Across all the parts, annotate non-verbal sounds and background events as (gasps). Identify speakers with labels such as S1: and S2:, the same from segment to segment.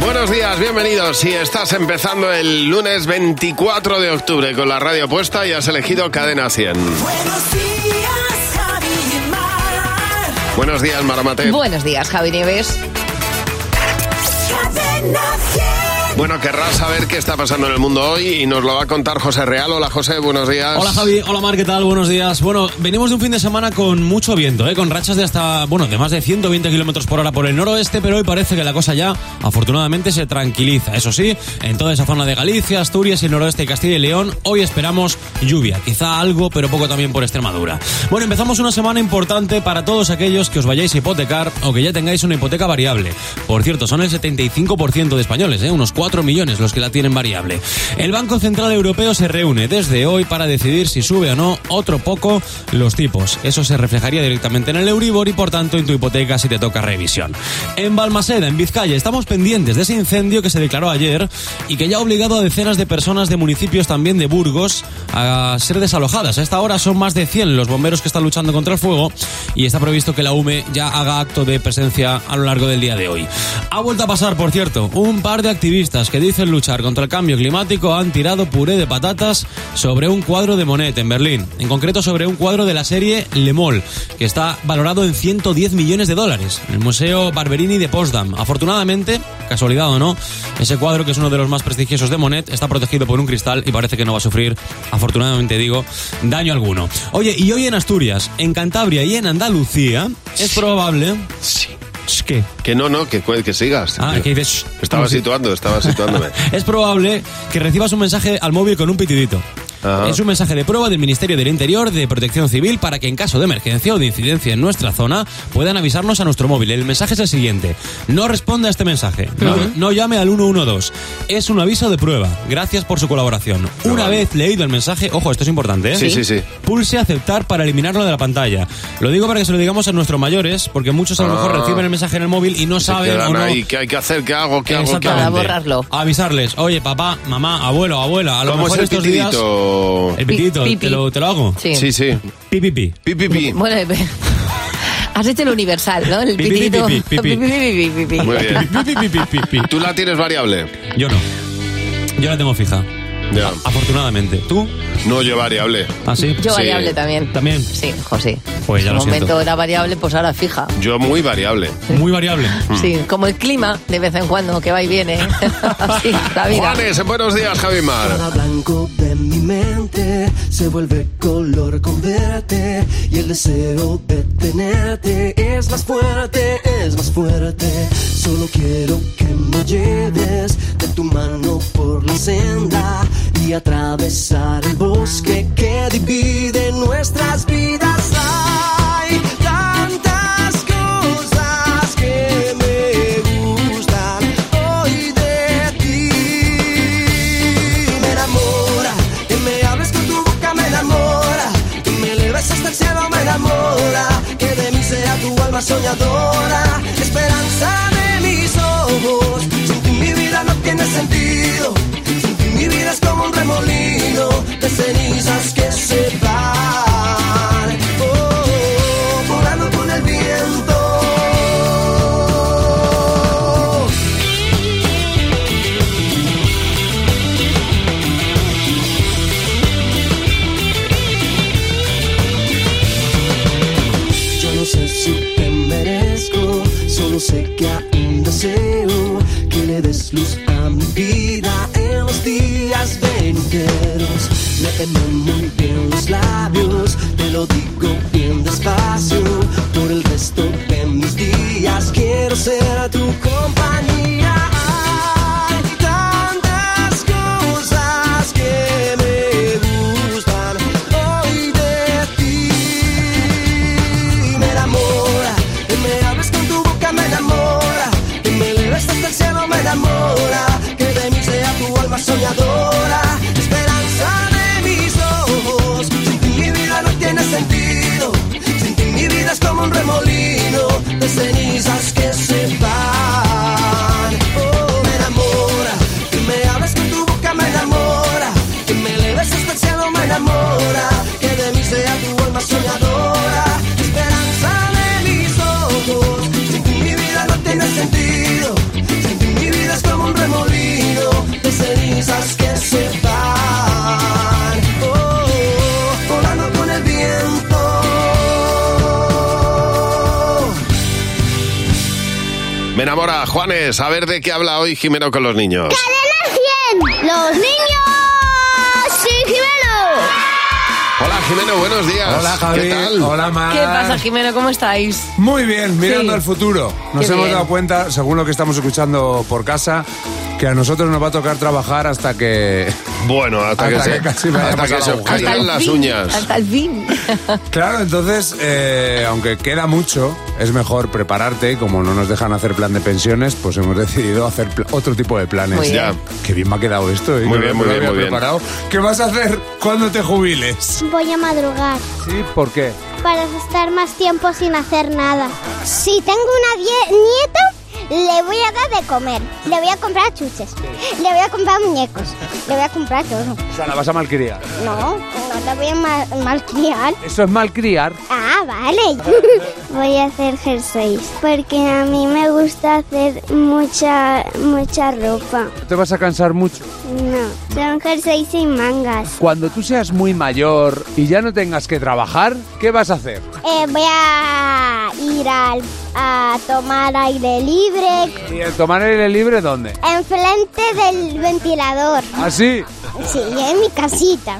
S1: Buenos días, bienvenidos. Si estás empezando el lunes 24 de octubre con la radio puesta y has elegido Cadena 100.
S2: Buenos días, Javi y Mar.
S1: Buenos días, Maramate.
S3: Buenos días, Javi Nieves.
S2: Cadena 100.
S1: Bueno, querrás saber qué está pasando en el mundo hoy y nos lo va a contar José Real. Hola, José, buenos días.
S4: Hola Javi, hola Mar, ¿qué tal? Buenos días. Bueno, venimos de un fin de semana con mucho viento, ¿eh? con rachas de hasta, bueno, de más de 120 kilómetros por hora por el noroeste, pero hoy parece que la cosa ya, afortunadamente, se tranquiliza. Eso sí, en toda esa zona de Galicia, Asturias y el noroeste de Castilla y León, hoy esperamos lluvia, quizá algo, pero poco también por Extremadura. Bueno, empezamos una semana importante para todos aquellos que os vayáis a hipotecar o que ya tengáis una hipoteca variable. Por cierto, son el 75% de españoles, ¿eh? unos 4 millones los que la tienen variable. El Banco Central Europeo se reúne desde hoy para decidir si sube o no otro poco los tipos. Eso se reflejaría directamente en el Euribor y por tanto en tu hipoteca si te toca revisión. En Balmaseda, en Vizcaya, estamos pendientes de ese incendio que se declaró ayer y que ya ha obligado a decenas de personas de municipios también de Burgos a ser desalojadas. A esta hora son más de 100 los bomberos que están luchando contra el fuego y está previsto que la UME ya haga acto de presencia a lo largo del día de hoy. Ha vuelto a pasar, por cierto, un par de activistas que dicen luchar contra el cambio climático han tirado puré de patatas sobre un cuadro de Monet en Berlín. En concreto sobre un cuadro de la serie Le Mol, que está valorado en 110 millones de dólares en el Museo Barberini de Potsdam. Afortunadamente, casualidad o no, ese cuadro, que es uno de los más prestigiosos de Monet, está protegido por un cristal y parece que no va a sufrir, afortunadamente digo, daño alguno. Oye, y hoy en Asturias, en Cantabria y en Andalucía, es probable...
S1: Sí.
S4: ¿Qué?
S1: Que no, no, que, que sigas.
S4: Ah, que dices...
S1: Estaba situando, estaba situándome. (laughs)
S4: es probable que recibas un mensaje al móvil con un pitidito.
S1: Ajá.
S4: Es un mensaje de prueba del Ministerio del Interior de Protección Civil para que en caso de emergencia o de incidencia en nuestra zona puedan avisarnos a nuestro móvil. El mensaje es el siguiente. No responda a este mensaje. No, no llame al 112. Es un aviso de prueba. Gracias por su colaboración. Una
S1: vale.
S4: vez leído el mensaje, ojo, esto es importante, ¿eh?
S1: Sí, sí, sí.
S4: Pulse aceptar para eliminarlo de la pantalla. Lo digo para que se lo digamos a nuestros mayores, porque muchos a lo
S1: Ah.
S4: mejor reciben el mensaje en el móvil y no
S1: Se
S4: saben o no.
S1: ahí, ¿qué hay que hacer? ¿Qué hago? ¿Qué hago? ¿Qué
S4: Exactamente.
S1: hago?
S3: Para borrarlo.
S4: Avisarles, oye, papá, mamá, abuelo, abuela, a lo
S1: ¿Cómo es
S4: mejor
S1: el
S4: estos días... El pitidito,
S3: Pi, pi,
S4: ¿te lo, te lo hago?
S3: Sí.
S1: Sí, sí.
S4: Pi, pi, pi.
S1: Pi, pi, pi.
S3: Bueno, (laughs) has hecho el universal, ¿no? El
S4: Pi, pi, pi,
S3: pitidito.
S4: pi, pi, pi.
S3: Pi, pi, pi, pi, pi.
S1: Muy bien.
S4: Pi, pi, pi, pi, pi, pi.
S1: ¿Tú la tienes variable?
S4: Yo no. Yo la tengo fija.
S1: Ya.
S4: Afortunadamente. ¿Tú?
S1: No, yo variable.
S4: ¿Ah, sí?
S3: Yo
S1: Sí.
S3: variable también.
S4: También.
S3: Sí, José.
S4: Pues ya
S3: en
S4: lo
S3: un momento
S4: siento.
S3: era variable, pues ahora fija.
S1: Yo muy variable.
S4: Muy variable. (laughs)
S3: Sí, como el clima, de vez en cuando, que va y viene. (laughs) Así, la vida.
S1: Juanes, buenos días, Javimar.
S5: Cada blanco de mi mente se vuelve color con verte y el deseo de tenerte es más fuerte, es más fuerte. Solo quiero que me lleves de tu mano por la senda y atravesar el bosque que divide nuestras vidas. Hay tantas cosas que me gustan hoy de ti. Me enamora, que me hables con tu boca me enamora, que me eleves hasta el cielo me enamora, que de mí sea tu alma soñadora, esperanza de mis ojos. Sin ti mi vida no tiene sentido, mi vida es como un remolino de cenizas que se
S1: habla hoy Jimeno con los niños.
S6: ¡Cadena 100! ¡Los niños! ¡Sí, Jimeno!
S1: Hola Jimeno, buenos días.
S7: Hola Javi,
S1: ¿Qué tal?
S7: hola Mar.
S3: ¿Qué pasa, Jimeno? ¿Cómo estáis?
S7: Muy bien, mirando
S3: Sí.
S7: al futuro. Nos
S3: Qué
S7: hemos
S3: bien.
S7: dado cuenta, según lo que estamos escuchando por casa, que a nosotros nos va a tocar trabajar hasta que...
S1: Bueno, hasta,
S7: Hasta
S1: que,
S7: que
S1: se,
S7: casi me
S1: hasta que se os caigan
S3: el
S1: las
S3: fin,
S1: uñas.
S3: Hasta el fin. (laughs)
S7: Claro, entonces, eh, aunque queda mucho, es mejor prepararte. y Como no nos dejan hacer plan de pensiones, pues hemos decidido hacer otro tipo de planes.
S3: Muy
S1: Ya.
S3: bien.
S7: Qué bien me ha quedado esto. ¿eh?
S1: Muy bien, muy bien, muy bien.
S7: preparado. ¿Qué vas a hacer cuando te jubiles?
S6: Voy a madrugar
S7: Sí, ¿por qué?
S6: para estar más tiempo sin hacer nada. Si tengo una nieta, le voy a dar de comer. Le voy a comprar chuches. Le voy a comprar muñecos. Le voy a comprar todo.
S7: O sea, la vas a malcriar.
S6: No, no la voy a mal- malcriar.
S7: Eso es malcriar.
S6: Ah, vale. (laughs) Voy a hacer jerseys porque a mí me gusta hacer mucha mucha ropa.
S7: ¿Te vas a cansar mucho?
S6: No, son jerseys sin mangas.
S7: Cuando tú seas muy mayor y ya no tengas que trabajar, ¿qué vas a hacer?
S6: Eh, voy a ir al- a tomar aire libre
S7: ¿Y el tomar aire libre dónde?
S6: enfrente del ventilador.
S7: ¿Así?
S6: Sí, en mi casita.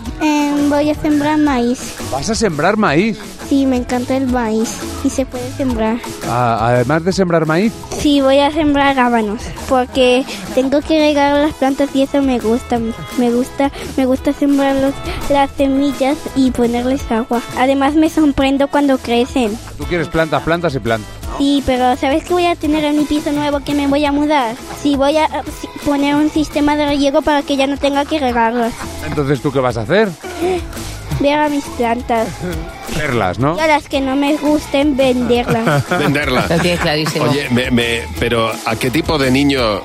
S6: voy a sembrar maíz.
S7: ¿Vas a sembrar maíz?
S6: Sí, me encanta el maíz y se puede sembrar.
S7: Ah, además de sembrar maíz.
S6: Sí, voy a sembrar rábanos porque tengo que regar las plantas y eso me gusta. Me gusta, me gusta sembrar los- las semillas y ponerles agua. Además me sorprendo cuando crecen.
S7: Tú quieres plantas, plantas y plantas.
S6: Sí, pero ¿sabes qué voy a tener en mi piso nuevo que me voy a mudar? Sí, voy a sí, poner un sistema de riego para que ya no tenga que regarlas.
S7: Entonces, ¿tú qué vas a hacer? (gasps)
S6: Ver a mis plantas (laughs)
S7: Verlas, ¿no?
S6: y a las que no me gusten venderlas. (laughs)
S1: Venderla.
S3: Lo tienes clarísimo.
S1: Oye, me- me- pero ¿a qué tipo de niño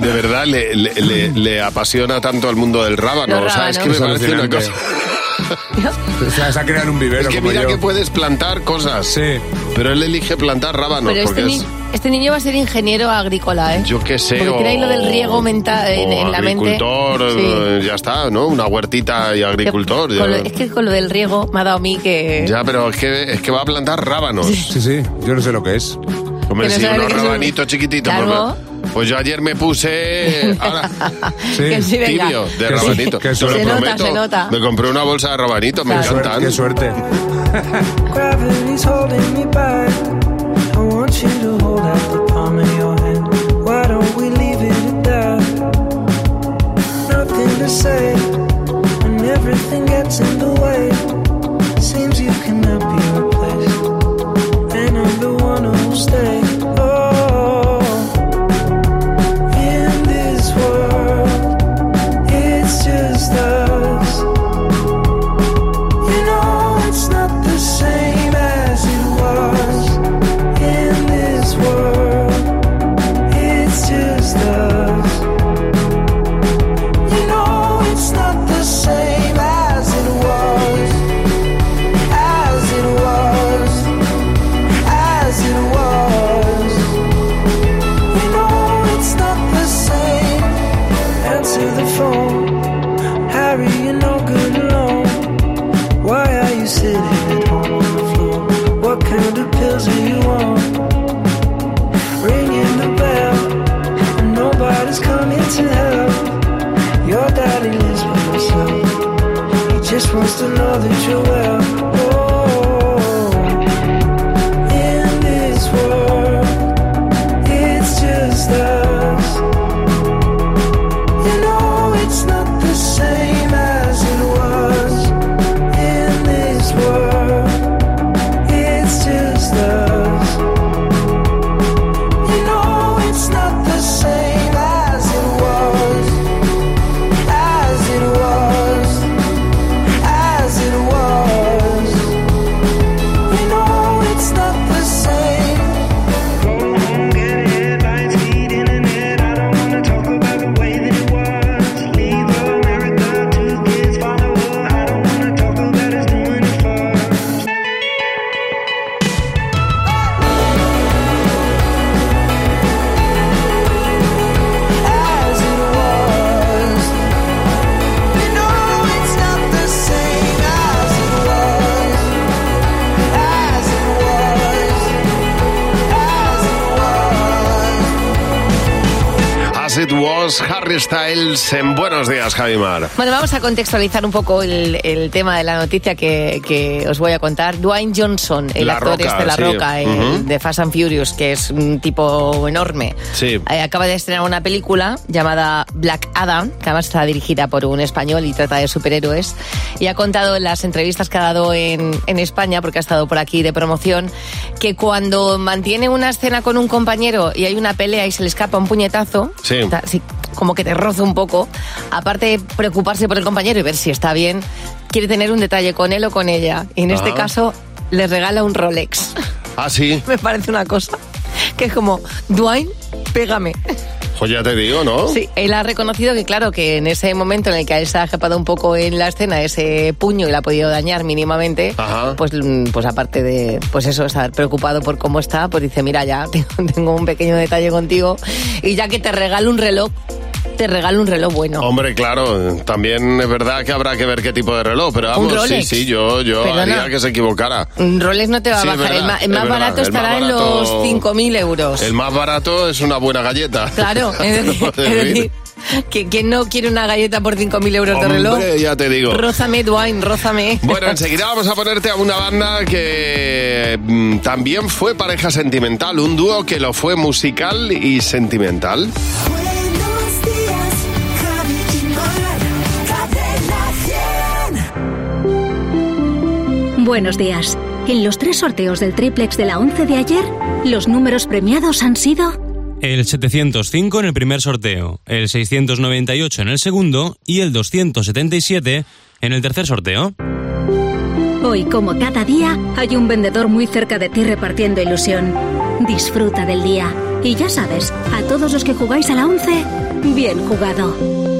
S1: de verdad le, le- le- le apasiona tanto el mundo del rábano?
S3: Los
S1: o sea, es que me parece una cosa...
S7: O (laughs) sea, se ha creado un vivero
S1: Es que
S7: como
S1: mira
S7: yo.
S1: que puedes plantar cosas.
S7: Sí.
S1: Pero él elige plantar rábanos
S3: Pero este, ni- este niño va a ser ingeniero agrícola, ¿eh?
S1: Yo qué sé,
S3: Porque
S1: o,
S3: tiene ahí lo del riego menta- en, la mente.
S1: agricultor,
S3: Sí.
S1: eh, ya está, ¿no? Una huertita y agricultor.
S3: Con
S1: ya.
S3: lo- es que con lo del riego me ha dado a mí que...
S1: Ya, pero es que, es que va a plantar rábanos.
S7: Sí, sí, yo no sé lo que es.
S1: Hombre,
S3: no
S1: sí, unos
S3: es un-
S1: rabanitos chiquititos.
S3: Claro.
S1: Pues, yo ayer me puse ahora, (laughs)
S7: Sí.
S3: Que sí, venga.
S1: tibio de
S7: Qué
S1: rabanito.
S7: qué
S1: Te lo.
S3: Se nota,
S1: prometo.
S3: se nota.
S1: Me compré una bolsa de rabanitos, me
S3: Claro.
S7: Suerte,
S1: encantan.
S7: qué suerte.
S2: Gravity's holding me back. I want you to hold out the palm of your hand. Why don't we leave it at that? Nothing to say when everything gets in the way.
S1: Styles en Buenos Días, Javimar.
S3: Bueno, vamos a contextualizar un poco el, el tema de la noticia que, que os voy a contar. Dwayne Johnson, el
S1: La
S3: actor
S1: Roca,
S3: este de La
S1: sí.
S3: Roca, el
S1: Ujú.
S3: de Fast and Furious, que es un tipo enorme,
S1: Sí.
S3: eh, acaba de estrenar una película llamada Black Adam, que además está dirigida por un español y trata de superhéroes. Y ha contado en las entrevistas que ha dado en, en España, porque ha estado por aquí de promoción, que cuando mantiene una escena con un compañero y hay una pelea y se le escapa un puñetazo,
S1: Sí.
S3: Como que te roza un poco, aparte de preocuparse por el compañero y ver si está bien, quiere tener un detalle con él o con ella. Y en este
S1: Ah.
S3: caso le regala un Rolex.
S1: Ah, sí. (laughs)
S3: Me parece una cosa que es como, Dwayne, pégame.
S1: Pues ya te digo, ¿no?
S3: Sí, él ha reconocido que claro, que en ese momento en el que a él se ha escapado un poco en la escena ese puño y le ha podido dañar mínimamente,
S1: Ajá.
S3: pues, mm, pues aparte de pues eso, estar preocupado por cómo está, pues dice, mira ya, (laughs) tengo, tengo un pequeño detalle contigo y ya que te regalo un reloj, te regalo un reloj bueno.
S1: Hombre, claro, también es verdad que habrá que ver qué tipo de reloj, pero vamos, sí,
S3: Rolex.
S1: sí, yo, yo
S3: Perdona.
S1: haría que se equivocara.
S3: Un Rolex no te va a bajar, el, más
S1: verdad,
S3: barato
S1: el
S3: estará
S1: más
S3: en los
S1: barato-
S3: 5.000 euros.
S1: El más barato es una buena galleta.
S3: Claro, (laughs) es decir,
S1: Es
S3: ¿quién no quiere una galleta por 5.000 euros de reloj?
S1: Ya te digo.
S3: Rózame, Dwayne, rózame.
S1: Bueno, enseguida vamos a ponerte a una banda que mm, también fue pareja sentimental, un dúo que lo fue musical y sentimental.
S8: Buenos días. En los tres sorteos del triplex de la 11 de ayer, los números premiados han sido
S4: El 705 en el primer sorteo, el 698 en el segundo y el 277 en el tercer sorteo.
S8: Hoy, como cada día, hay un vendedor muy cerca de ti repartiendo ilusión. Disfruta del día. Y ya sabes, a todos los que jugáis a la 11, bien jugado.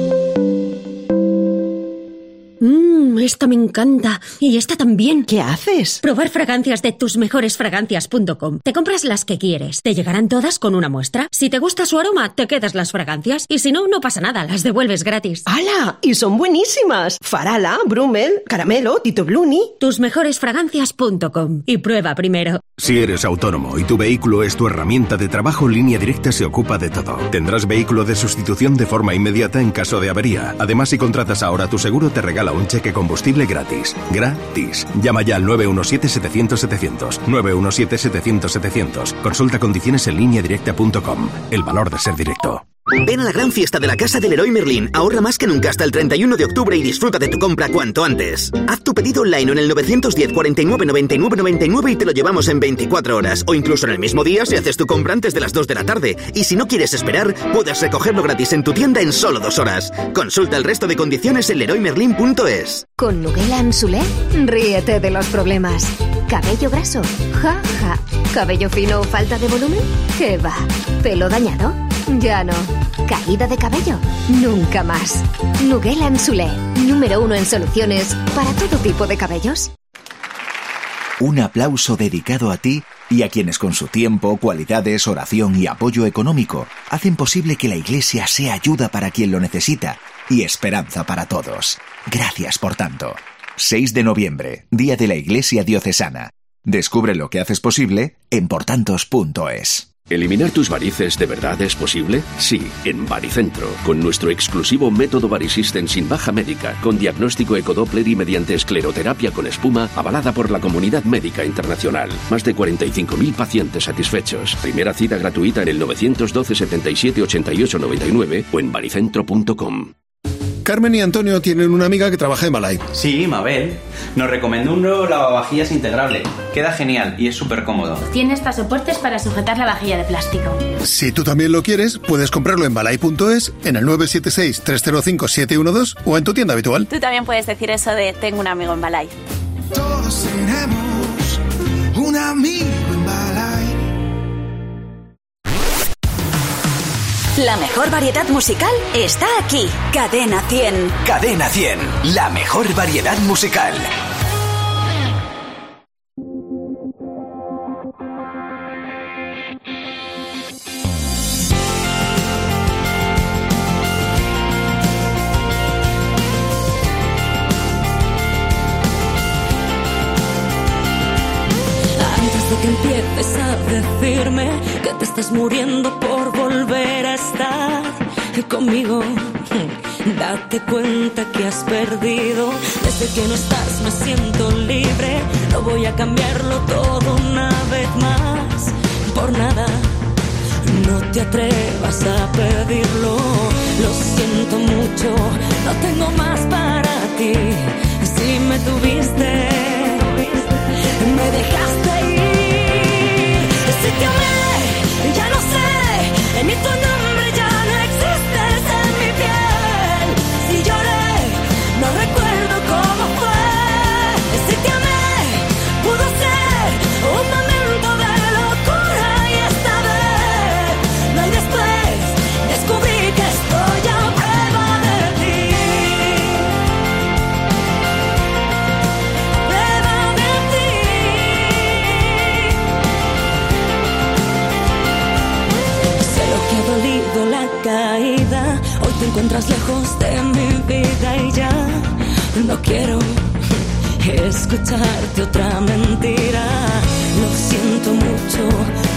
S9: Mmm, esta me encanta. Y esta también.
S10: ¿Qué haces?
S9: Probar fragancias de tusmejoresfragancias.com. Te compras las que quieres. Te llegarán todas con una muestra. Si te gusta su aroma, te quedas las fragancias. Y si no, no pasa nada, las devuelves gratis.
S10: ¡Hala! Y son buenísimas. Farala, Brummel, Caramelo, Tito Bluni.
S9: Tusmejoresfragancias.com. Y prueba primero.
S11: Si eres autónomo y tu vehículo es tu herramienta de trabajo, Línea Directa se ocupa de todo. Tendrás vehículo de sustitución de forma inmediata en caso de avería. Además, si contratas ahora tu seguro, te regala un cheque combustible gratis. Gratis. Llama ya al 917-700-700. 917-700-700. Consulta condiciones en lineadirecta.com. El valor de ser directo.
S12: Ven a la gran fiesta de la Casa del Leroy Merlin. Ahorra más que nunca hasta el 31 de octubre y disfruta de tu compra cuanto antes. Haz tu pedido online en el 910 49 99 99 y te lo llevamos en 24 horas. O incluso en el mismo día si haces tu compra antes de las 2 de la tarde. Y si no quieres esperar, puedes recogerlo gratis en tu tienda en solo dos horas. Consulta el resto de condiciones en leroymerlin.es.
S13: Con Nuguela Ansulé, ríete de los problemas. ¿Cabello graso? Ja, ja. ¿Cabello fino o falta de volumen? ¿Qué va? ¿Pelo dañado? Ya no. ¿Caída de cabello? Nunca más. Nuguela Ansulé, número uno en soluciones para todo tipo de cabellos.
S14: Un aplauso dedicado a ti y a quienes con su tiempo, cualidades, oración y apoyo económico hacen posible que la Iglesia sea ayuda para quien lo necesita y esperanza para todos. Gracias por tanto. 6 de noviembre, Día de la Iglesia Diocesana. Descubre lo que haces posible en portantos.es.
S15: ¿Eliminar tus varices de verdad es posible? Sí, en Varicentro, con nuestro exclusivo método Varisystem sin baja médica, con diagnóstico ecodoppler y mediante escleroterapia con espuma, avalada por la comunidad médica internacional. Más de 45.000 pacientes satisfechos. Primera cita gratuita en el 912 77 88 99 o en varicentro.com.
S16: Carmen y Antonio tienen una amiga que trabaja en Malay.
S17: Sí, Mabel. Nos recomendó un nuevo lavavajillas integrable. Queda genial y es súper cómodo.
S18: Tiene hasta soportes para sujetar la vajilla de plástico.
S16: Si tú también lo quieres, puedes comprarlo en malay.es, en el 976-305-712 o en tu tienda habitual.
S19: Tú también puedes decir eso de tengo un amigo en Balay.
S2: Todos tenemos un amigo en
S20: La mejor variedad musical está aquí. Cadena 100.
S21: Cadena 100, la mejor variedad musical.
S5: Antes de que empieces a decirme que te estás muriendo por estar,
S22: conmigo. Date cuenta que has perdido. Desde que no estás me siento libre. No voy a cambiarlo todo una vez más. Por nada. No te atrevas a pedirlo. Lo siento mucho. No tengo más para ti. Si me tuviste, me dejaste ir. Si te amé, ya no sé. Ni tu encuentras lejos de mi vida y ya no quiero escucharte otra mentira. Lo siento mucho,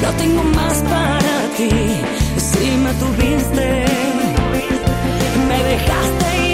S22: no tengo más para ti. Si me tuviste, me dejaste ir.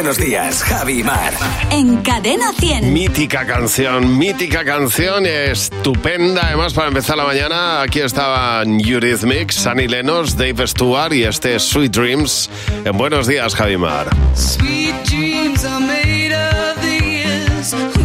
S20: Buenos días,
S21: Javi Mar.
S20: En Cadena 100.
S1: Mítica canción, mítica canción, estupenda. Además, para empezar la mañana, aquí estaban Eurythmics, Sunny Lenos, Dave Stewart y este Sweet Dreams. En Buenos Días, Javimar.
S2: Sweet dreams are made of these. Who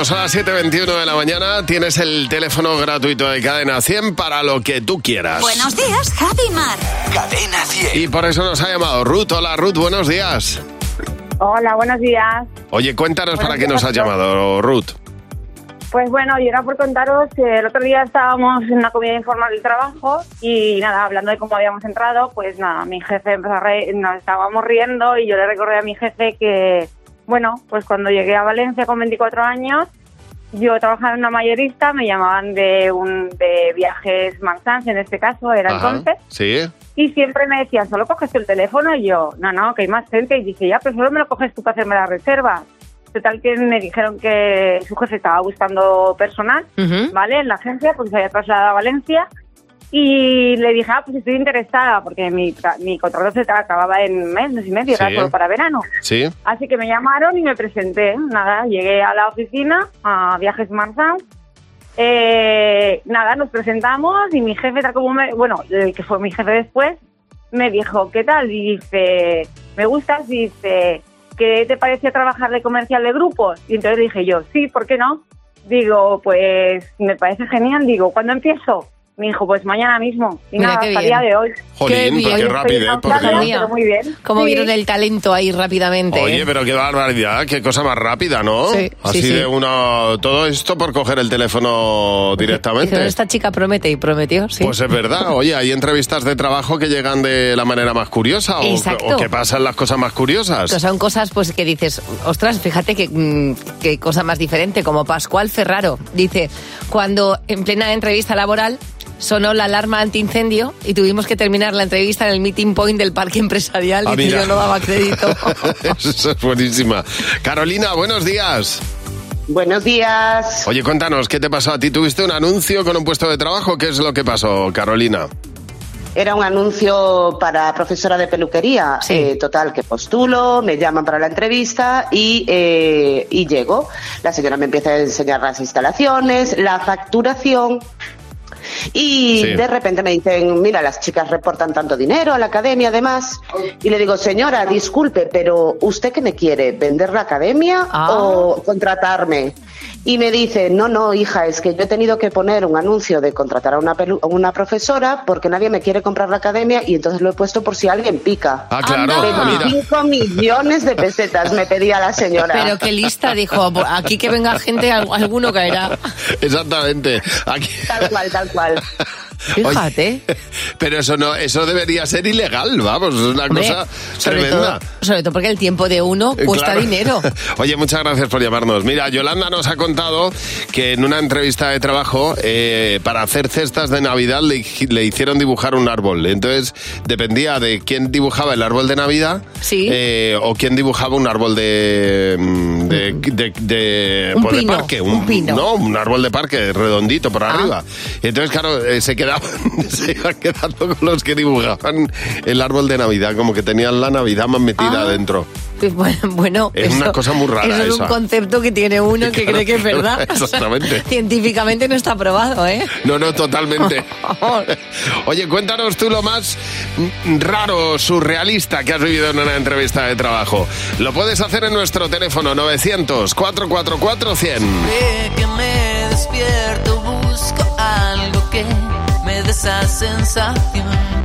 S1: Bueno, son las 7.21 de la mañana. Tienes el teléfono gratuito de Cadena 100 para lo que tú quieras.
S20: Buenos días, Javi Mar.
S23: Cadena 100.
S1: Y por eso nos ha llamado Ruth. Hola Ruth, buenos días.
S24: Hola, buenos días.
S1: Oye, cuéntanos
S24: Buenos
S1: para qué nos has llamado Ruth.
S24: Pues bueno, y era por contaros que el otro día estábamos en una comida informal del trabajo y nada, hablando de cómo habíamos entrado, pues nada, mi jefe empezó a reír, nos estábamos riendo y yo le recordé a mi jefe que, bueno, pues cuando llegué a Valencia con 24 años, yo trabajaba en una mayorista, me llamaban de un de viajes Marsans, en este caso era
S1: Ajá,
S24: entonces,
S1: Sí.
S24: y siempre me decían, ¿solo coges el teléfono? Y yo, no, no, que hay más gente. Y dice, ya, pero solo me lo coges tú para hacerme la reserva. Total que me dijeron que su jefe estaba buscando personal, ¿vale? En la agencia, porque se había trasladado a Valencia. Y le dije, ah, pues estoy interesada, porque mi, mi contrato se acababa en mes, mes y medio, era solo para verano.
S1: Sí.
S24: Así que me llamaron y me presenté. Nada, llegué a la oficina, a Viajes Marsans. Eh, nada, nos presentamos y mi jefe, tal como me, bueno, el que fue mi jefe después, me dijo, ¿qué tal? Y dice, me gustas, y dice, ¿qué te parecía trabajar de comercial de grupos? Y entonces dije yo, sí, ¿por qué no? Digo, pues me parece genial. Digo, ¿cuándo empiezo? Me dijo, pues mañana mismo. Y
S3: Mira
S24: nada,
S3: qué
S24: hasta
S3: bien.
S24: día de hoy.
S1: Jolín,
S3: Qué bien.
S1: qué ¿eh?
S24: cansada,
S1: Porque...
S24: pero muy bien.
S3: Como
S24: Sí.
S3: vieron el talento ahí rápidamente.
S1: Oye,
S3: ¿eh?
S1: pero qué barbaridad, qué cosa más rápida, ¿no?
S3: Sí,
S1: Así
S3: sí, sí.
S1: de una... Todo esto por coger el teléfono directamente.
S3: Dijeron, esta chica promete y prometió, sí.
S1: Pues es verdad, oye, hay entrevistas de trabajo que llegan de la manera más curiosa o,
S3: Exacto.
S1: o que pasan las cosas más curiosas.
S3: Que son cosas pues que dices, ostras, fíjate que, mm, qué cosa más diferente, como Pascual Ferraro. Dice, cuando en plena entrevista laboral sonó la alarma antiincendio y tuvimos que terminar la entrevista en el meeting point del parque empresarial
S1: Ah,
S3: y
S1: mira.
S3: yo no daba crédito. (laughs)
S1: Eso es buenísima. Carolina, buenos días.
S25: Buenos días.
S1: Oye, cuéntanos, ¿qué te pasó a ti? ¿Tuviste un anuncio con un puesto de trabajo? ¿Qué es lo que pasó, Carolina?
S25: Era un anuncio para profesora de peluquería. Eh, total, que postulo, me llaman para la entrevista y, eh, y llego. La señora me empieza a enseñar las instalaciones, la facturación. Y
S26: Sí.
S25: de repente me dicen, mira, las chicas reportan tanto dinero a la academia además. Y le digo, señora, disculpe, pero ¿usted qué me quiere? ¿Vender la academia o contratarme? Y me dice, no, no, hija, es que yo he tenido que poner un anuncio de contratar a una, pelu- a una profesora porque nadie me quiere comprar la academia y entonces lo he puesto por si alguien pica.
S1: Ah, claro, mira.
S25: 25 millones de pesetas me pedía la señora.
S3: Pero qué lista, dijo, aquí que venga gente, al- alguno caerá.
S1: Exactamente. Aquí...
S25: Tal cual, tal cual. (laughs)
S3: Fíjate. (laughs)
S1: Pero eso no, eso debería ser ilegal, vamos, es una
S3: Hombre,
S1: cosa
S3: sobre
S1: tremenda.
S3: todo, sobre todo porque el tiempo de uno
S1: Eh,
S3: cuesta
S1: claro.
S3: dinero. (laughs)
S1: Oye, muchas gracias por llamarnos. Mira, Yolanda nos ha contado que en una entrevista de trabajo, eh, para hacer cestas de Navidad, le, le hicieron dibujar un árbol. Entonces, dependía de quién dibujaba el árbol de Navidad eh, o quién dibujaba un árbol de. mm, de, de- de-
S3: Un
S1: pues, de parque.
S3: un pino.
S1: No, un árbol de parque redondito
S3: Ah.
S1: por arriba. Y entonces, claro, eh, se quedaban, (laughs) se iban quedando con los que dibujaban el árbol de Navidad, como que tenían la Navidad más metida
S3: Ah.
S1: adentro.
S3: Bueno, bueno,
S1: Es una cosa muy rara
S3: Eso es un concepto que tiene (laughs) uno que
S1: Claro,
S3: cree que es verdad. (laughs)
S1: exactamente.
S3: Científicamente no está probado, ¿eh?
S1: No, no, totalmente. Oye, cuéntanos tú lo más raro, surrealista que has vivido en una entrevista de trabajo. Lo puedes hacer en nuestro teléfono 900-444-100.
S27: Ve que me despierto, busco algo que esa sensación.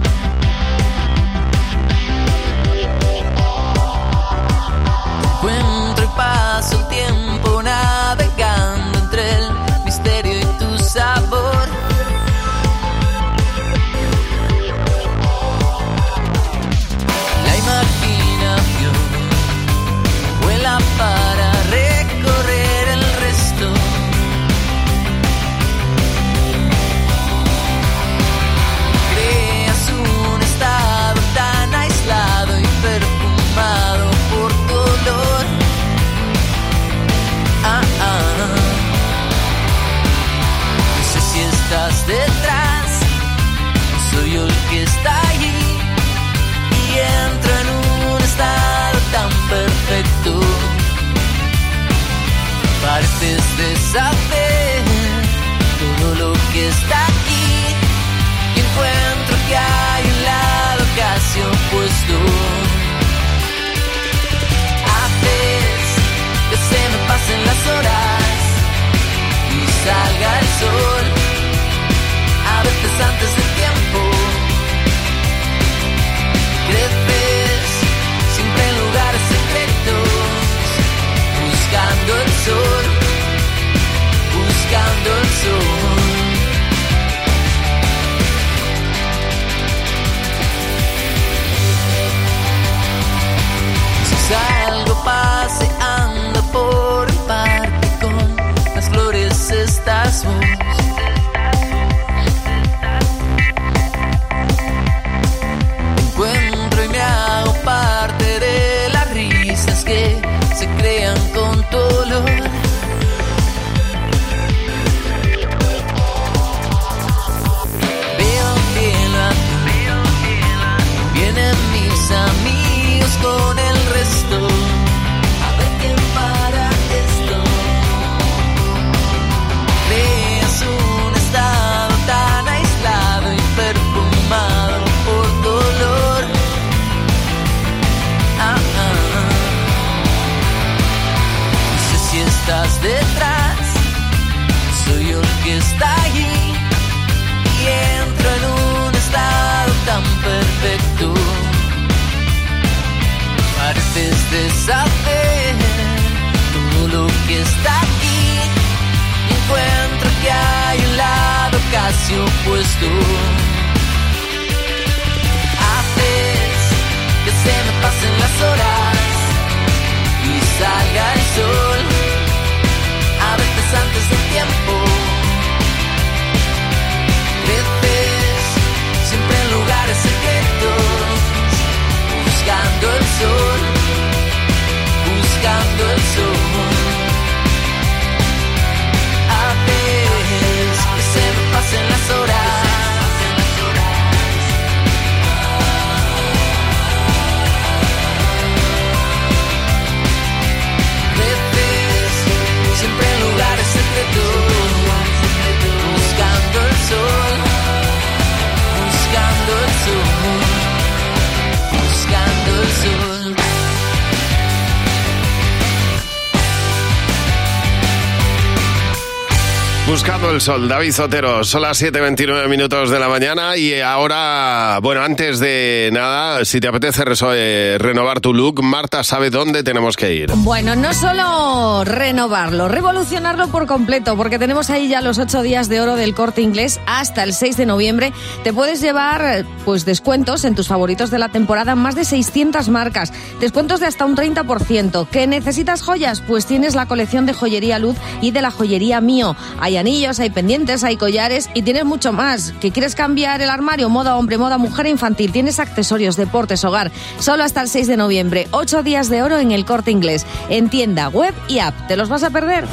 S28: Sol,
S1: David Zotero, son las 7.29 minutos de la mañana y ahora, bueno, antes de nada, si te apetece eh, renovar tu look, Marta sabe dónde tenemos que ir.
S29: Bueno, no solo renovarlo, revolucionarlo por completo, porque tenemos ahí ya los ocho días de oro del corte inglés hasta el 6 de noviembre. Te puedes llevar pues descuentos en tus favoritos de la temporada, más de 600 marcas, descuentos de hasta un 30%. ¿Que necesitas joyas? Pues tienes la colección de joyería Luz y de la joyería Mío. Hay anillos, hay pendientes, hay collares y tienes mucho más. ¿Que quieres cambiar el armario? Moda hombre, moda mujer e infantil. Tienes accesorios, deportes, hogar. Solo hasta el 6 de noviembre. Ocho días de oro en el corte inglés. En tienda, web y app. ¿Te los vas a perder?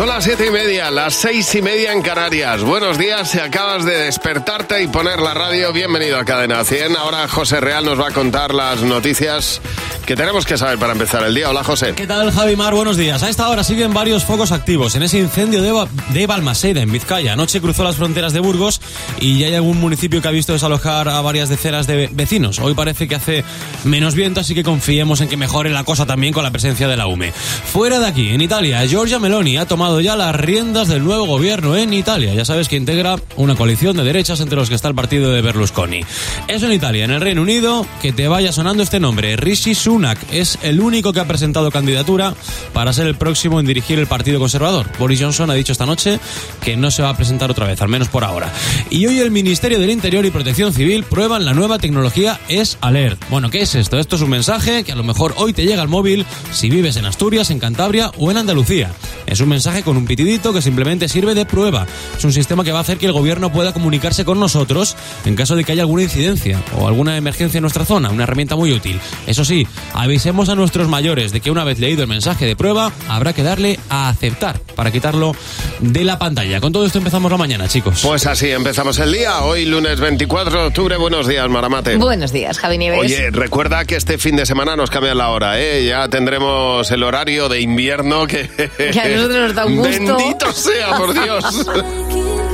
S1: Son las siete y media, las seis y media en Canarias. Buenos días, si acabas de despertarte y poner la radio, bienvenido a Cadena 100. Ahora José Real nos va a contar las noticias que tenemos que saber para empezar el día. Hola José.
S4: ¿Qué tal, Javi Mar? Buenos días. A esta hora siguen varios focos activos en ese incendio de, Ba- de Balmaseda, en Vizcaya. Anoche cruzó las fronteras de Burgos y ya hay algún municipio que ha visto desalojar a varias decenas de vecinos. Hoy parece que hace menos viento, así que confiemos en que mejore la cosa también con la presencia de la UME. Fuera de aquí, en Italia, Giorgia Meloni ha tomado ya las riendas del nuevo gobierno en Italia. Ya sabes que integra una coalición de derechas entre los que está el partido de Berlusconi. Eso en Italia. En el Reino Unido, que te vaya sonando este nombre. Rishi Sunak es el único que ha presentado candidatura para ser el próximo en dirigir el Partido Conservador. Boris Johnson ha dicho esta noche que no se va a presentar otra vez, al menos por ahora. Y hoy el Ministerio del Interior y Protección Civil prueban la nueva tecnología Es Alert. Bueno, ¿qué es esto? Esto es un mensaje que a lo mejor hoy te llega al móvil si vives en Asturias, en Cantabria o en Andalucía. Es un mensaje con un pitidito que simplemente sirve de prueba. Es un sistema que va a hacer que el gobierno pueda comunicarse con nosotros en caso de que haya alguna incidencia o alguna emergencia en nuestra zona. Una herramienta muy útil. Eso sí, avisemos a nuestros mayores de que una vez leído el mensaje de prueba, habrá que darle a aceptar para quitarlo de la pantalla. Con todo esto empezamos la mañana, chicos.
S1: Pues así empezamos el día. Hoy lunes 24 de octubre. Buenos días, Maramate.
S3: Buenos días, Javi Nieves.
S1: Oye, recuerda que este fin de semana nos cambia la hora, ¿eh? Ya tendremos el horario de invierno que...
S3: Que a nosotros nos (laughs) da un gusto.
S1: Bendito sea, por Dios. (laughs)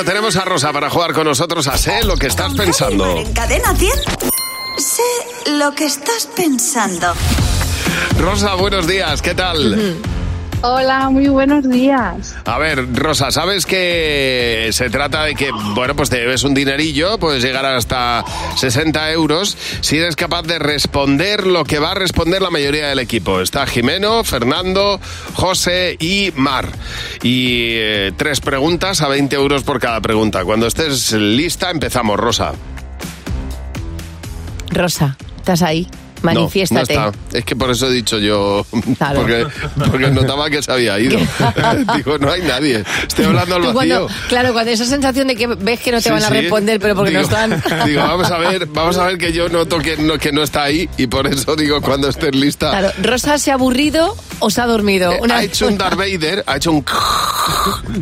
S1: Bueno, tenemos a Rosa para jugar con nosotros a Sé lo que estás pensando.
S20: En Cadena 100. Sé lo que estás pensando.
S1: Rosa, buenos días, ¿qué tal?
S30: Hola, muy buenos días.
S1: A ver, Rosa, ¿sabes que se trata de que, bueno, pues te debes un dinerillo, puedes llegar hasta 60 euros si eres capaz de responder lo que va a responder la mayoría del equipo? Está Jimeno, Fernando, José y Mar. Y eh, tres preguntas a 20 euros por cada pregunta. Cuando estés lista, empezamos, Rosa.
S3: Rosa, ¿estás ahí? Manifiéstate.
S1: No, no está. Es que por eso he dicho yo, (laughs) porque, porque notaba que se había ido. (laughs) (laughs) Digo, no hay nadie. Estoy hablando al vacío.
S3: cuando- claro, cuando esa sensación de que ves que no te
S1: Sí,
S3: van a
S1: sí.
S3: responder, pero porque
S1: digo,
S3: no están.
S1: Digo, vamos a ver, vamos a ver que yo noto que no, que no está ahí y por eso digo, cuando estés lista.
S3: Claro, Rosa se ha aburrido o se ha dormido.
S1: Eh, ha hecho un Darth Vader, ha hecho un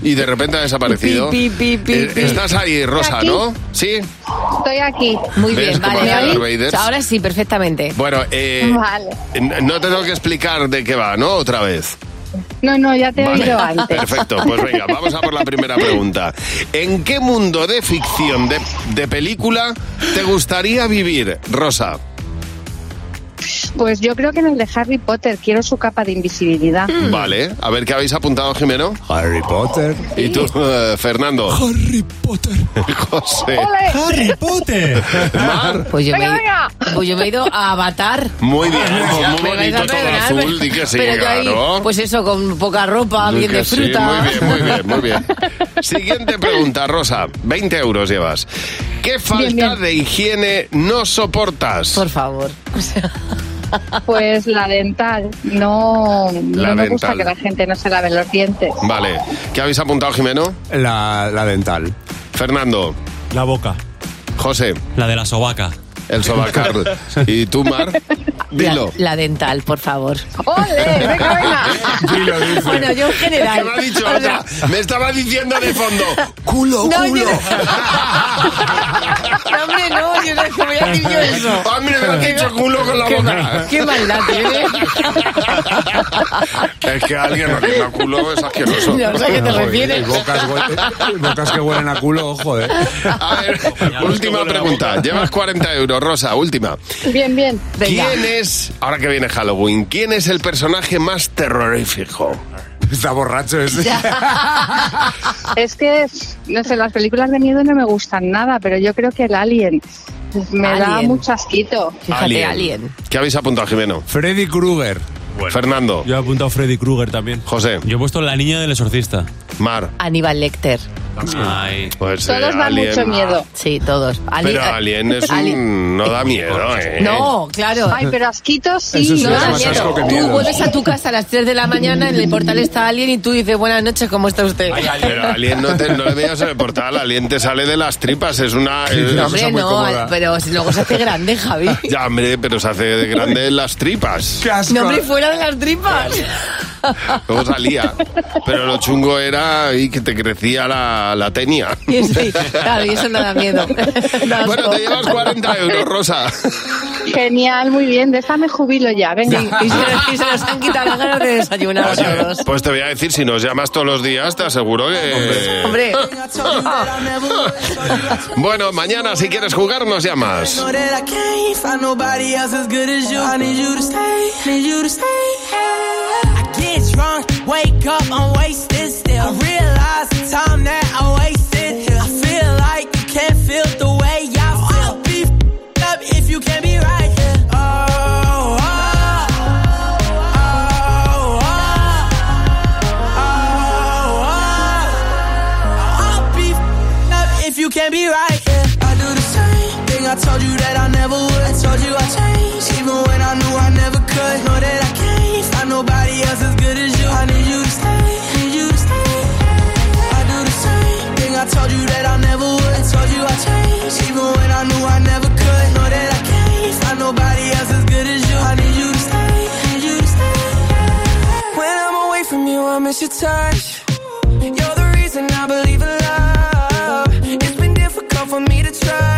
S1: y de repente ha desaparecido.
S3: Pi, pi, pi,
S1: Eh,
S3: pi.
S1: Estás ahí, Rosa. ¿no? Sí.
S30: Estoy aquí.
S3: Muy
S1: ¿Ves
S3: bien, vale.
S1: hace
S3: ¿me
S1: Darth? Vader?
S3: Ahora sí, perfectamente.
S1: Bueno, eh,
S30: Vale.
S1: n- no te tengo que explicar de qué va, ¿no? Otra vez.
S30: No, no, ya te he
S1: Vale,
S30: oído antes.
S1: Perfecto, pues venga, vamos a por la primera pregunta. ¿En qué mundo de ficción, de, de película, te gustaría vivir, Rosa?
S30: Pues yo creo que en el de Harry Potter quiero su capa de invisibilidad.
S1: Vale, a ver qué habéis apuntado, Jimeno. Harry Potter. ¿Y tú, (laughs) eh, Fernando? Harry Potter. (laughs) José.
S31: ¡Harry Potter! (laughs)
S1: Mar.
S3: Pues yo,
S30: Venga,
S3: me,
S30: venga.
S3: pues yo me he ido a Avatar.
S1: Muy bien, pues muy
S3: Me vais a
S1: bonito todo azul,
S3: pero-
S1: di que sí,
S3: pero yo ahí,
S1: claro.
S3: pues eso, con poca ropa,
S1: Di
S3: bien
S1: que
S3: de
S1: sí,
S3: fruta.
S1: muy bien, muy bien, muy bien. Siguiente pregunta, Rosa. 20 euros llevas. ¿Qué falta
S30: bien.
S1: de higiene no soportas?
S3: Por favor.
S30: Pues la dental. No, no me gusta que la gente no se lave los dientes.
S1: Vale. ¿Qué habéis apuntado, Jimeno?
S32: La, la dental.
S1: Fernando.
S31: La boca.
S1: José.
S31: La de la sobaca.
S1: El sobacar. (laughs) ¿Y tú, Mar? Dilo.
S3: La, la dental, por favor.
S30: ¡Ole! ¡Venga, venga!
S1: Dilo, dice.
S3: Bueno, yo en general.
S1: Que me ha dicho
S3: O sea,
S1: otra. Me estaba diciendo de fondo. Culo,
S3: No,
S1: culo.
S3: yo- No, hombre, no, yo no es que voy a decir yo eso.
S1: Mira, me has dicho culo con la
S3: Qué-
S1: boca.
S3: Qué maldad tiene.
S1: Es que alguien no tenga culo es asqueroso.
S3: No sé a qué te
S32: Y
S3: refieres.
S32: bocas, bocas que huelen a culo, ojo, eh.
S1: A ver, última pregunta. Llevas 40 euros, Rosa, última.
S30: Bien, bien.
S3: Venga.
S1: ¿Quién es, ahora que viene Halloween, quién es el personaje más terrorífico?
S32: Está borracho ese. (laughs)
S30: Es que, no sé, las películas de miedo no me gustan nada, pero yo creo que el Alien me da mucho asquito.
S3: Fíjate, alien.
S1: ¿Qué habéis apuntado, Jimeno?
S32: Freddy Krueger.
S1: Fernando.
S31: Yo he apuntado a Freddy Krueger también.
S1: José.
S31: Yo he puesto la niña del exorcista.
S1: Mar.
S3: Aníbal Lecter.
S31: Ay.
S1: Pues,
S30: Todos
S1: eh,
S30: dan
S1: Alien.
S30: mucho miedo.
S3: Sí, todos. Ali-
S1: Pero Alien es un... no da miedo, ¿eh?
S3: No, claro.
S30: Ay, pero asquito sí.
S32: Eso sí
S3: No da
S32: más
S3: miedo. Tú
S32: miedo.
S3: vuelves a tu casa a las 3 de la mañana, en el portal está alguien y tú dices, buenas noches, ¿cómo está usted?
S1: Pero Alien no, te, no le veas en el portal, Alien te sale de las tripas, es una... (laughs) es-
S3: No, hombre,
S32: muy
S3: no,
S32: cómoda.
S3: pero si luego se hace grande, Javi. (laughs)
S1: Ya, hombre, pero se hace de grande en las tripas.
S32: Qué asco.
S3: No, hombre, fuera de las tripas.
S1: Luego salía. Pero lo chungo era ahí que te crecía la, la tenia.
S3: Y sí, claro, y eso no da miedo. Da
S1: Bueno,
S3: asco.
S1: te llevas 40 euros, Rosa.
S30: Genial, muy bien. De esta me jubilo ya. Venga.
S3: Sí, y, se, y se nos han quitado las ganas de desayunar a
S1: Oye,
S3: todos.
S1: pues te voy a decir, si nos llamas todos los días, te aseguro que...
S3: Hombre, (laughs)
S1: Bueno, mañana si quieres jugar nos llamas.
S2: know that I can't find nobody else as good as you. I need you to stay, need you to stay. I get drunk, wake up, I'm wasted still. I realize the time that I wasted I miss your touch. You're the reason I believe in love. It's been difficult for me to trust.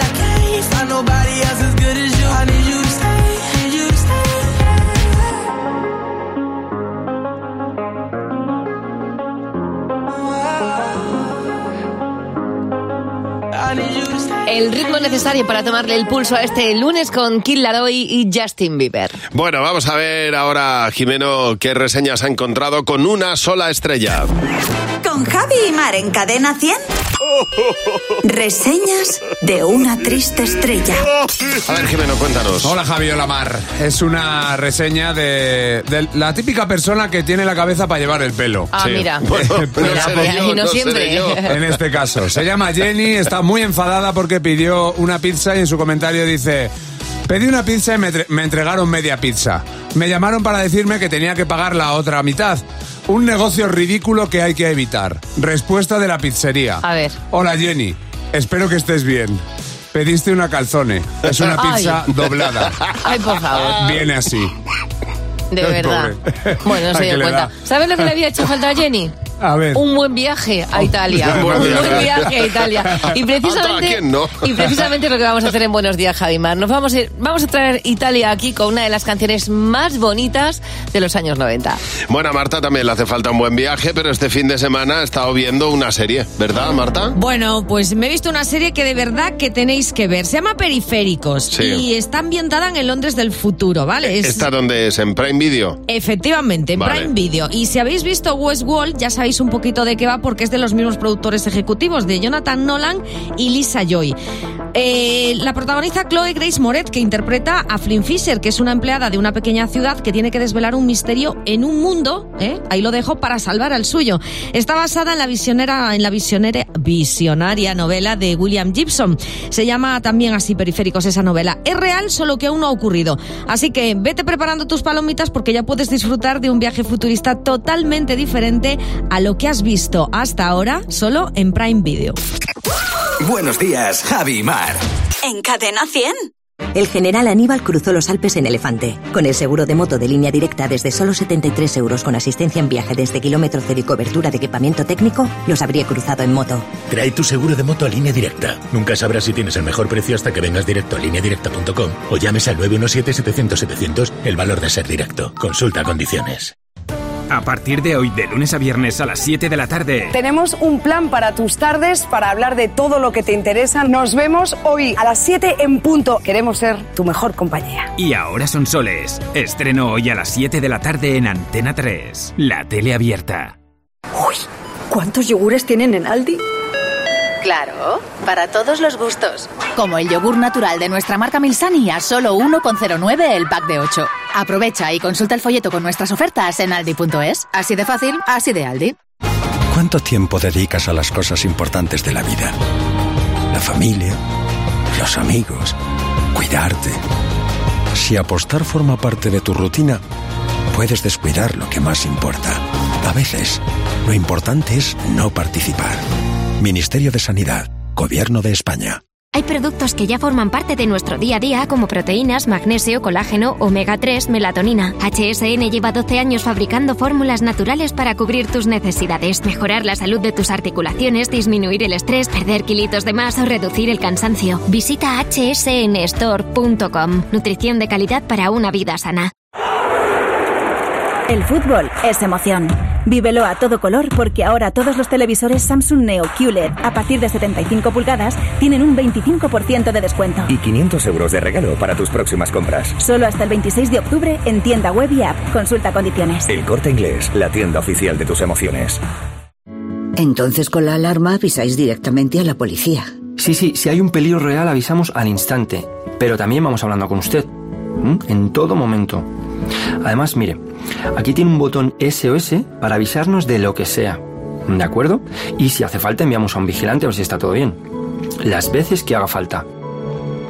S3: necesario para tomarle el pulso a este lunes con Kid Laroi y Justin Bieber.
S1: Bueno, vamos a ver ahora, Jimeno, qué reseñas ha encontrado con una sola estrella.
S20: Con Javi y Mar en Cadena 100. Reseñas de una triste estrella.
S1: A ver, Jimeno, cuéntanos.
S7: Hola Javi, hola Mar. Es una reseña de, de la típica persona que tiene la cabeza para llevar el pelo.
S3: Ah, mira.
S1: Bueno,
S7: Pero
S1: seré
S3: y
S1: yo,
S3: no
S1: no
S3: siempre.
S1: yo.
S7: En este caso, se llama Jenny, está muy enfadada porque pidió una pizza y en su comentario dice, pedí una pizza y me entregaron media pizza. Me llamaron para decirme que tenía que pagar la otra mitad. Un negocio ridículo que hay que evitar. Respuesta de la pizzería.
S3: A ver.
S7: Hola Jenny, espero que estés bien. Pediste una calzone. Es una
S3: Ay.
S7: pizza doblada.
S3: Ay, por favor.
S7: Viene así.
S3: De verdad.
S7: pobre.
S3: Bueno, no se dio cuenta. ¿Sabes lo que le había hecho falta a Jenny?
S7: A ver.
S3: Un buen viaje a Italia.
S7: Un (laughs)
S3: Un
S7: buen viaje.
S3: a Italia. Y
S1: ¿A (laughs)
S3: precisamente,
S1: quién no?
S3: y precisamente es lo que vamos a hacer en Buenos Días, Javimar. Nos vamos a, ir- vamos a traer Italia aquí con una de las canciones más bonitas de los años 90.
S1: Bueno, a Marta también le hace falta un buen viaje, pero este fin de semana ha estado viendo una serie, ¿verdad, Marta?
S29: Bueno, pues me he visto una serie que de verdad que tenéis que ver. Se llama Periféricos
S1: Sí.
S29: y está ambientada en el Londres del futuro, ¿vale? Es-
S1: ¿Está donde es? ¿En Prime Video?
S29: Efectivamente, en
S1: Vale.
S29: Prime Video. Y si habéis visto Westworld, ya sabéis un poquito de qué va, porque es de los mismos productores ejecutivos, de Jonathan Nolan y Lisa Joy. Eh, la protagoniza Chloe Grace Moretz, que interpreta a Flynn Fisher, que es una empleada de una pequeña ciudad que tiene que desvelar un misterio en un mundo, ¿eh? ahí lo dejo, para salvar al suyo. Está basada en la visionera, en la visionere- visionaria novela de William Gibson. Se llama también así Periféricos esa novela. Es real, solo que aún no ha ocurrido. Así que vete preparando tus palomitas porque ya puedes disfrutar de un viaje futurista totalmente diferente a lo que has visto hasta ahora solo en Prime Video.
S33: Buenos días, Javi y Mar.
S20: En Cadena 100.
S34: El general Aníbal cruzó los Alpes en elefante. Con el seguro de moto de línea directa desde solo 73 euros con asistencia en viaje desde kilómetro cero y cobertura de equipamiento técnico, los habría cruzado en moto.
S35: Trae tu seguro de moto a línea directa. Nunca sabrás si tienes el mejor precio hasta que vengas directo a lineadirecta.com o llames al 917-700-700 el valor de ser directo. Consulta condiciones.
S36: A partir de hoy, de lunes a viernes a las 7 de la tarde.
S37: Tenemos un plan para tus tardes, para hablar de todo lo que te interesa. Nos vemos hoy a las 7 en punto. Queremos ser tu mejor compañía.
S36: Y ahora son soles. Estreno hoy a las 7 de la tarde en Antena 3. La tele abierta.
S38: ¿Cuántos yogures tienen en Aldi?
S39: Claro, para todos los gustos. Como el yogur natural de nuestra marca Milsani a solo 1,09 el pack de 8. Aprovecha y consulta el folleto con nuestras ofertas en aldi.es. Así de fácil, así de Aldi.
S40: ¿Cuánto tiempo dedicas a las cosas importantes de la vida? La familia, los amigos, cuidarte. Si apostar forma parte de tu rutina, puedes descuidar lo que más importa. A veces, lo importante es no participar. Ministerio de Sanidad, Gobierno de España.
S41: Hay productos que ya forman parte de nuestro día a día como proteínas, magnesio, colágeno, omega 3, melatonina. HSN lleva 12 años fabricando fórmulas naturales para cubrir tus necesidades, mejorar la salud de tus articulaciones, disminuir el estrés, perder kilitos de más o reducir el cansancio. Visita hsnstore.com. Nutrición de calidad para una vida sana.
S13: El fútbol es emoción. Vívelo a todo color porque ahora todos los televisores Samsung Neo QLED a partir de 75 pulgadas tienen un 25% de descuento.
S14: Y 500 euros de regalo para tus próximas compras.
S13: Solo hasta el 26 de octubre en tienda web y app. Consulta condiciones.
S14: El corte inglés, la tienda oficial de tus emociones.
S42: Entonces con la alarma avisáis directamente a la policía.
S43: Sí, sí, si hay un peligro real avisamos al instante, pero también vamos hablando con usted, ¿m? en todo momento. Además, mire, aquí tiene un botón SOS para avisarnos de lo que sea, ¿de acuerdo? Y si hace falta enviamos a un vigilante a ver si está todo bien. Las veces que haga falta.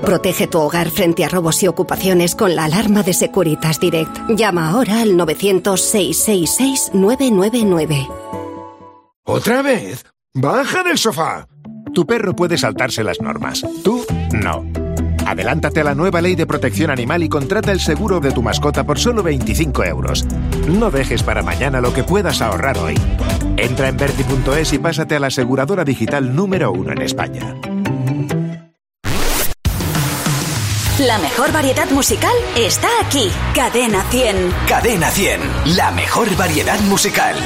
S44: Protege tu hogar frente a robos y ocupaciones con la alarma de Securitas Direct. Llama ahora al 900-666-999.
S45: ¿Otra vez? Baja del sofá.
S46: tu perro puede saltarse las normas. Tú, no. Adelántate a la nueva ley de protección animal y contrata el seguro de tu mascota por solo 25 euros. No dejes para mañana lo que puedas ahorrar hoy. Entra en verti.es y pásate a la aseguradora digital número uno en España.
S20: La mejor variedad musical está aquí. Cadena 100.
S21: Cadena 100. La mejor variedad musical.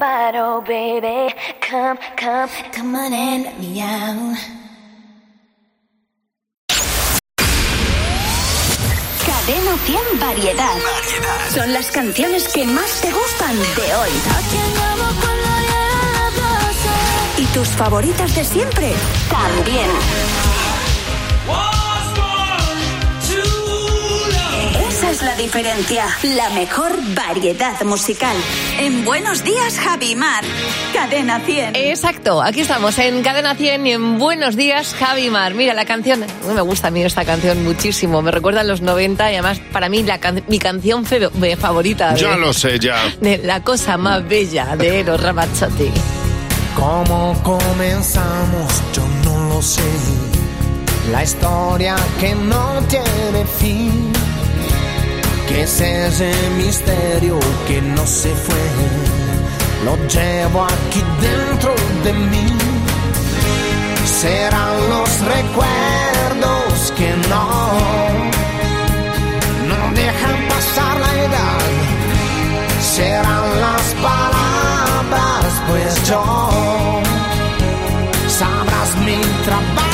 S47: Bottle, baby. Come, come, come on and let me out.
S20: Cadena 100 Variedad. Son las canciones que más te gustan de hoy. Y tus favoritas de siempre también. Es la diferencia. La mejor variedad musical. En Buenos Días, Javi Mar. Cadena 100.
S3: Exacto, aquí estamos en Cadena 100 y en Buenos Días, Javi Mar. Mira, la canción, me gusta a mí esta canción muchísimo, me recuerda a los 90 y además para mí la can- mi canción fe- favorita de,
S1: Ya lo sé, ya.
S3: de La cosa más bella de Eros Ramazzotti.
S48: ¿Cómo comenzamos? Yo no lo sé. La historia que no tiene fin. ¿Qué es ese misterio que no se fue? Lo llevo aquí dentro de mí. Serán los recuerdos que no, no dejan pasar la edad. Serán las palabras, pues yo sabrás mi trabajo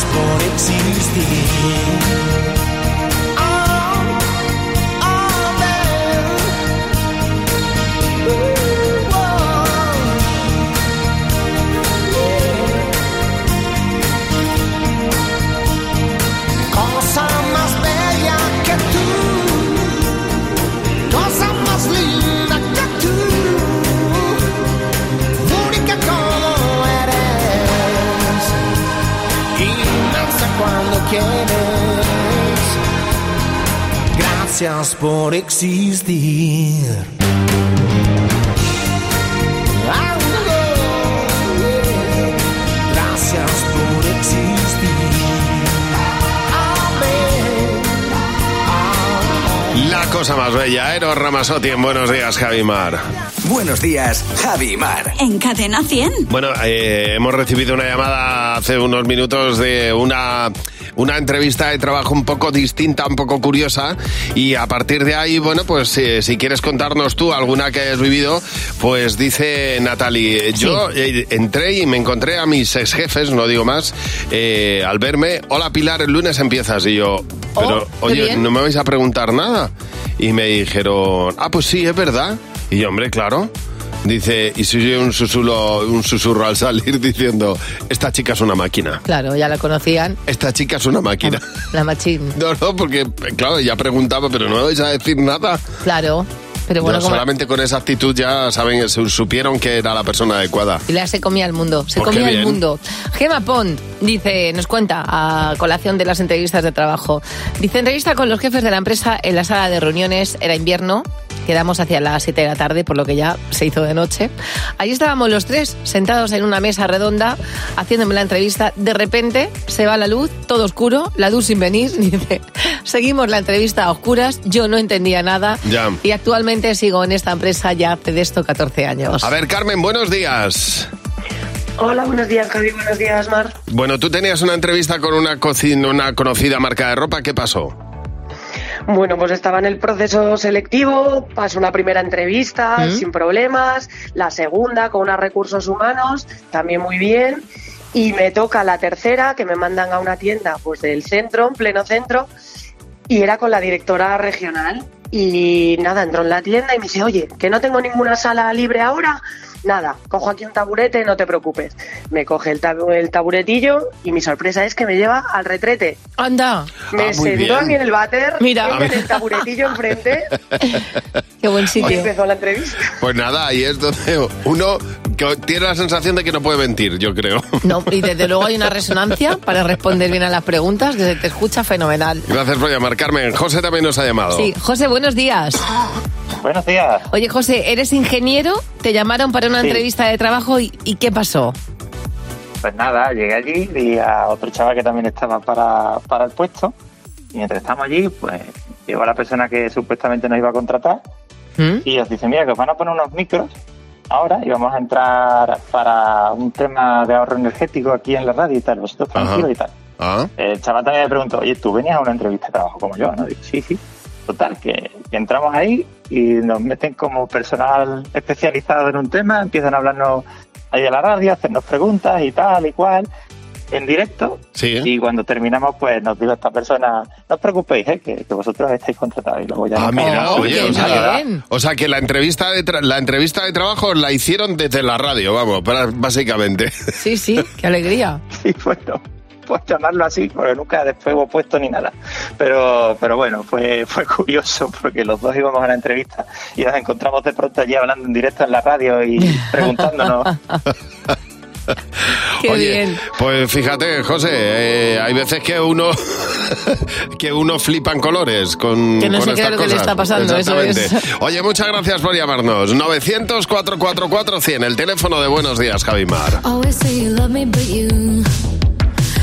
S48: Gracias por Gracias por existir. Gracias por existir. Amén.
S1: La cosa más bella, Eros Ramazotti en Buenos Días, Javimar.
S21: Buenos días, Javi Mar.
S20: En Cadena 100.
S1: Bueno, eh, hemos recibido una llamada hace unos minutos de una, una entrevista de trabajo un poco distinta, un poco curiosa. Y a partir de ahí, bueno, pues eh, si quieres contarnos tú alguna que hayas vivido, pues dice Natalie, yo eh, entré y me encontré a mis ex jefes, no digo más, eh, al verme, hola Pilar, el lunes empiezas. Y yo, pero
S3: qué
S1: oye,
S3: bien.
S1: no me vais a preguntar nada. Y me dijeron, ah, pues sí, es verdad. Y yo, hombre, claro. Dice, y se oye un susurro, un susurro al salir (laughs) diciendo, esta chica es una máquina.
S3: Claro, ya la conocían,
S1: Esta chica es una máquina.
S3: la machín. (laughs)
S1: No, no, porque, claro, ya preguntaba, pero no vais a decir nada.
S3: Claro, pero bueno,
S1: No,
S3: como...
S1: solamente con esa actitud ya saben, su- supieron que era la persona adecuada.
S3: Y la se comía el mundo, se
S1: Pues qué
S3: comía el
S1: bien.
S3: mundo. Gema Pont dice, nos cuenta a colación de las entrevistas de trabajo. Dice, entrevista con los jefes de la empresa en la sala de reuniones, era invierno, quedamos hacia las 7 de la tarde, por lo que ya se hizo de noche. Allí estábamos los tres, sentados en una mesa redonda, haciéndome la entrevista. De repente se va la luz, todo oscuro, la luz sin venir. (laughs) Dice, seguimos la entrevista a oscuras, yo no entendía nada.
S1: Ya.
S3: Y actualmente sigo en esta empresa ya hace de esto 14 años.
S1: A ver, Carmen, buenos días.
S49: Hola, buenos días, Javi. Buenos días, Mar.
S1: Bueno, tú tenías una entrevista con una, cocina, una conocida marca de ropa, ¿qué pasó?
S49: Bueno, pues estaba en el proceso selectivo, pasó una primera entrevista
S1: ¿Mm?
S49: sin problemas, la segunda con unos recursos humanos, también muy bien, y me toca la tercera, que me mandan a una tienda pues del centro, en pleno centro, y era con la directora regional. Y nada, entró en la tienda y me dice, oye, que no tengo ninguna sala libre ahora. Nada, cojo aquí un taburete, no te preocupes. Me coge el, tabu- el taburetillo y mi sorpresa es que me lleva al retrete.
S3: Anda.
S49: Me
S1: Ah,
S49: sentó
S1: bien.
S49: a mí en el váter,
S3: Mira.
S49: en el taburetillo enfrente (laughs)
S3: Qué buen
S49: y
S3: sitio.
S49: empezó la entrevista.
S1: Pues nada, ahí es donde uno que tiene la sensación de que no puede mentir, yo creo.
S3: No, y desde (laughs) luego hay una resonancia para responder bien a las preguntas, que se te escucha fenomenal.
S1: Gracias por llamar, Carmen. José también nos ha llamado.
S3: Sí, José, buenos días.
S50: Buenos días.
S3: Oye, José, eres ingeniero, te llamaron para una
S50: Sí.
S3: entrevista de trabajo y, ¿y qué pasó?
S50: Pues nada, llegué allí, vi a otro chaval que también estaba para, para el puesto. Y mientras estamos allí, pues llegó la persona que supuestamente nos iba a contratar
S3: ¿Mm?
S50: y os dice, mira, que os van a poner unos micros ahora y vamos a entrar para un tema de ahorro energético aquí en la radio y tal, vosotros tranquilos y tal.
S1: Ah.
S50: El chaval también me preguntó, oye, ¿tú venías a una entrevista de trabajo como yo? ¿no? Digo, sí, sí. Total, que, que entramos ahí y nos meten como personal especializado en un tema, empiezan a hablarnos ahí de la radio, hacernos preguntas y tal y cual, en directo.
S1: Sí.
S50: Y cuando terminamos, pues nos dijo esta persona, no os preocupéis, ¿eh? que, que vosotros estáis contratados. Y luego ya
S1: Ah,
S50: nos-
S1: mira, oye, o sea,
S50: bien.
S1: o sea que la entrevista de tra- la entrevista de trabajo la hicieron desde la radio, vamos, para- básicamente.
S3: Sí, sí, qué alegría. (laughs)
S50: Sí, bueno, pues llamarlo así, porque nunca después hubo puesto ni nada. Pero, pero bueno, fue, fue curioso porque los dos íbamos a la entrevista y nos encontramos de pronto allí hablando en directo en la radio y (laughs) preguntándonos.
S3: Qué
S1: Oye,
S3: bien.
S1: pues fíjate, José, eh, hay veces que uno (laughs) que uno flipa en colores con,
S3: Que no
S1: con
S3: se
S1: estas
S3: lo que le
S1: cosas.
S3: está pasando, eso es.
S1: Exactamente. (laughs) Oye, muchas gracias por llamarnos. 900 444 100, el teléfono de Buenos Días, Javimar.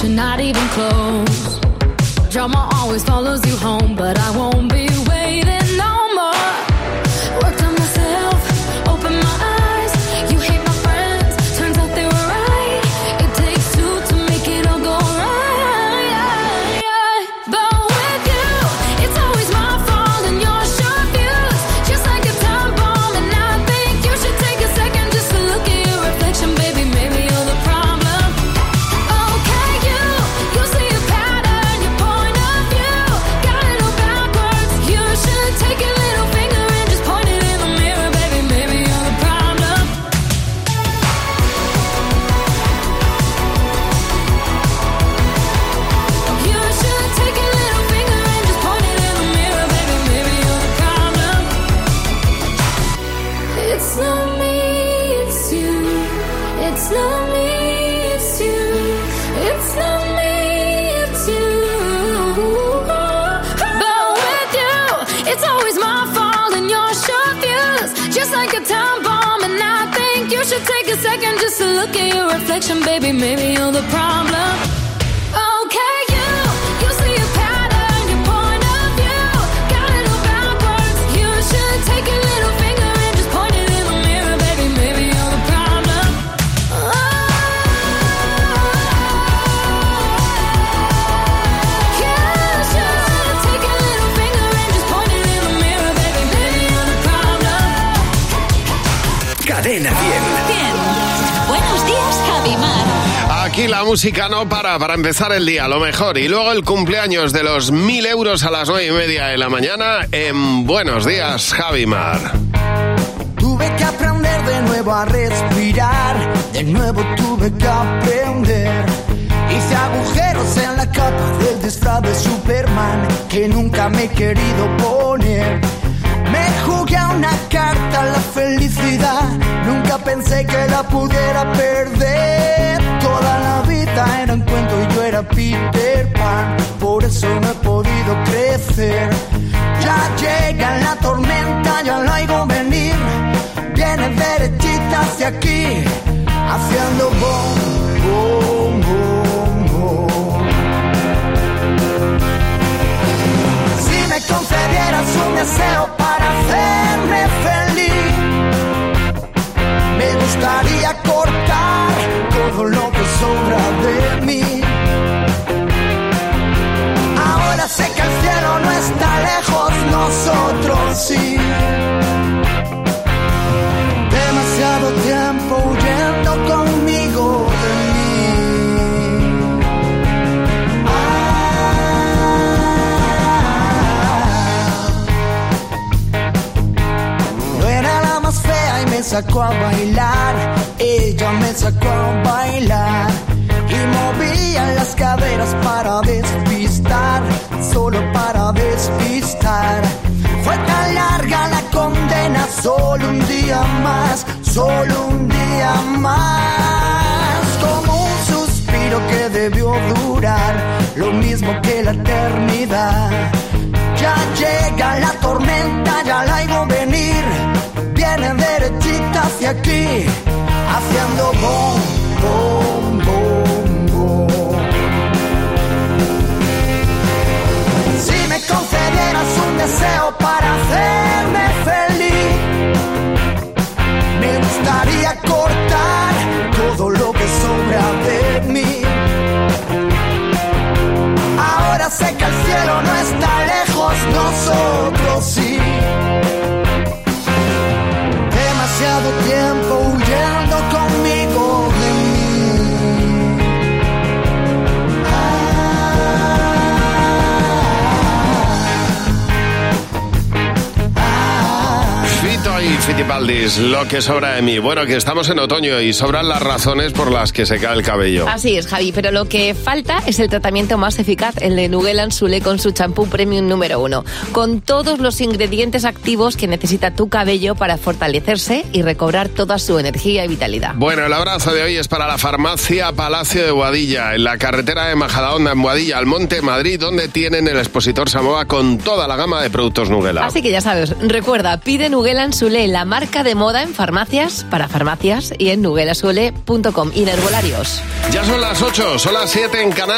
S47: And not even close. Drama always follows you home, but I won't be waiting Maybe you're the problem.
S1: Música no para para empezar el día, lo mejor. Y luego el cumpleaños de los mil euros a las nueve y media de la mañana en Buenos Días, Javi Mar.
S48: Tuve que aprender de nuevo a respirar, de nuevo tuve que aprender. Hice agujeros en la capa del disfraz de Superman que nunca me he querido poner. Me jugué a una carta la felicidad, nunca pensé que la pudiera perder. Toda la vida era un cuento y yo era Peter Pan, por eso no he podido crecer. Ya llega la tormenta, ya la oigo venir, viene derechita hacia aquí, haciendo bom, bom, bom, concedieras un deseo para hacerme feliz, me gustaría cortar todo lo que sobra de mí. Ahora sé que el cielo no está lejos, nosotros sí. Me sacó a bailar. Ella me sacó a bailar. Y movía las caderas para despistar. Solo para despistar. Fue tan larga la condena. Solo un día más. Solo un día más. Como un suspiro que debió durar. Lo mismo que la eternidad. Ya llega la tormenta, ya la oigo venir. Viene derechita hacia aquí, haciendo bom, bom, bom, bom. Si me concedieras un deseo para hacerme feliz, me gustaría cortar todo lo que sobra de mí. Ahora sé que el cielo no está lejos, nosotros sí. Demasiado tiempo huyendo
S1: Fitipaldis, lo que sobra de mí. Bueno, que estamos en otoño y sobran las razones por las que se cae el cabello.
S3: Así es, Javi, pero lo que falta es el tratamiento más eficaz, el de Nugelan Sule con su champú premium número uno, con todos los ingredientes activos que necesita tu cabello para fortalecerse y recobrar toda su energía y vitalidad.
S1: Bueno, el abrazo de hoy es para la farmacia Palacio de Boadilla, en la carretera de Majadahonda, en Boadilla, al Monte Madrid, donde tienen el expositor Samoa con toda la gama de productos Nugela.
S3: Así que ya sabes, recuerda, pide Nugelan Sule, en la marca de moda en farmacias, para farmacias y en nuguelasole.com y en.
S1: Ya son las 8, son las 7 en Canarias.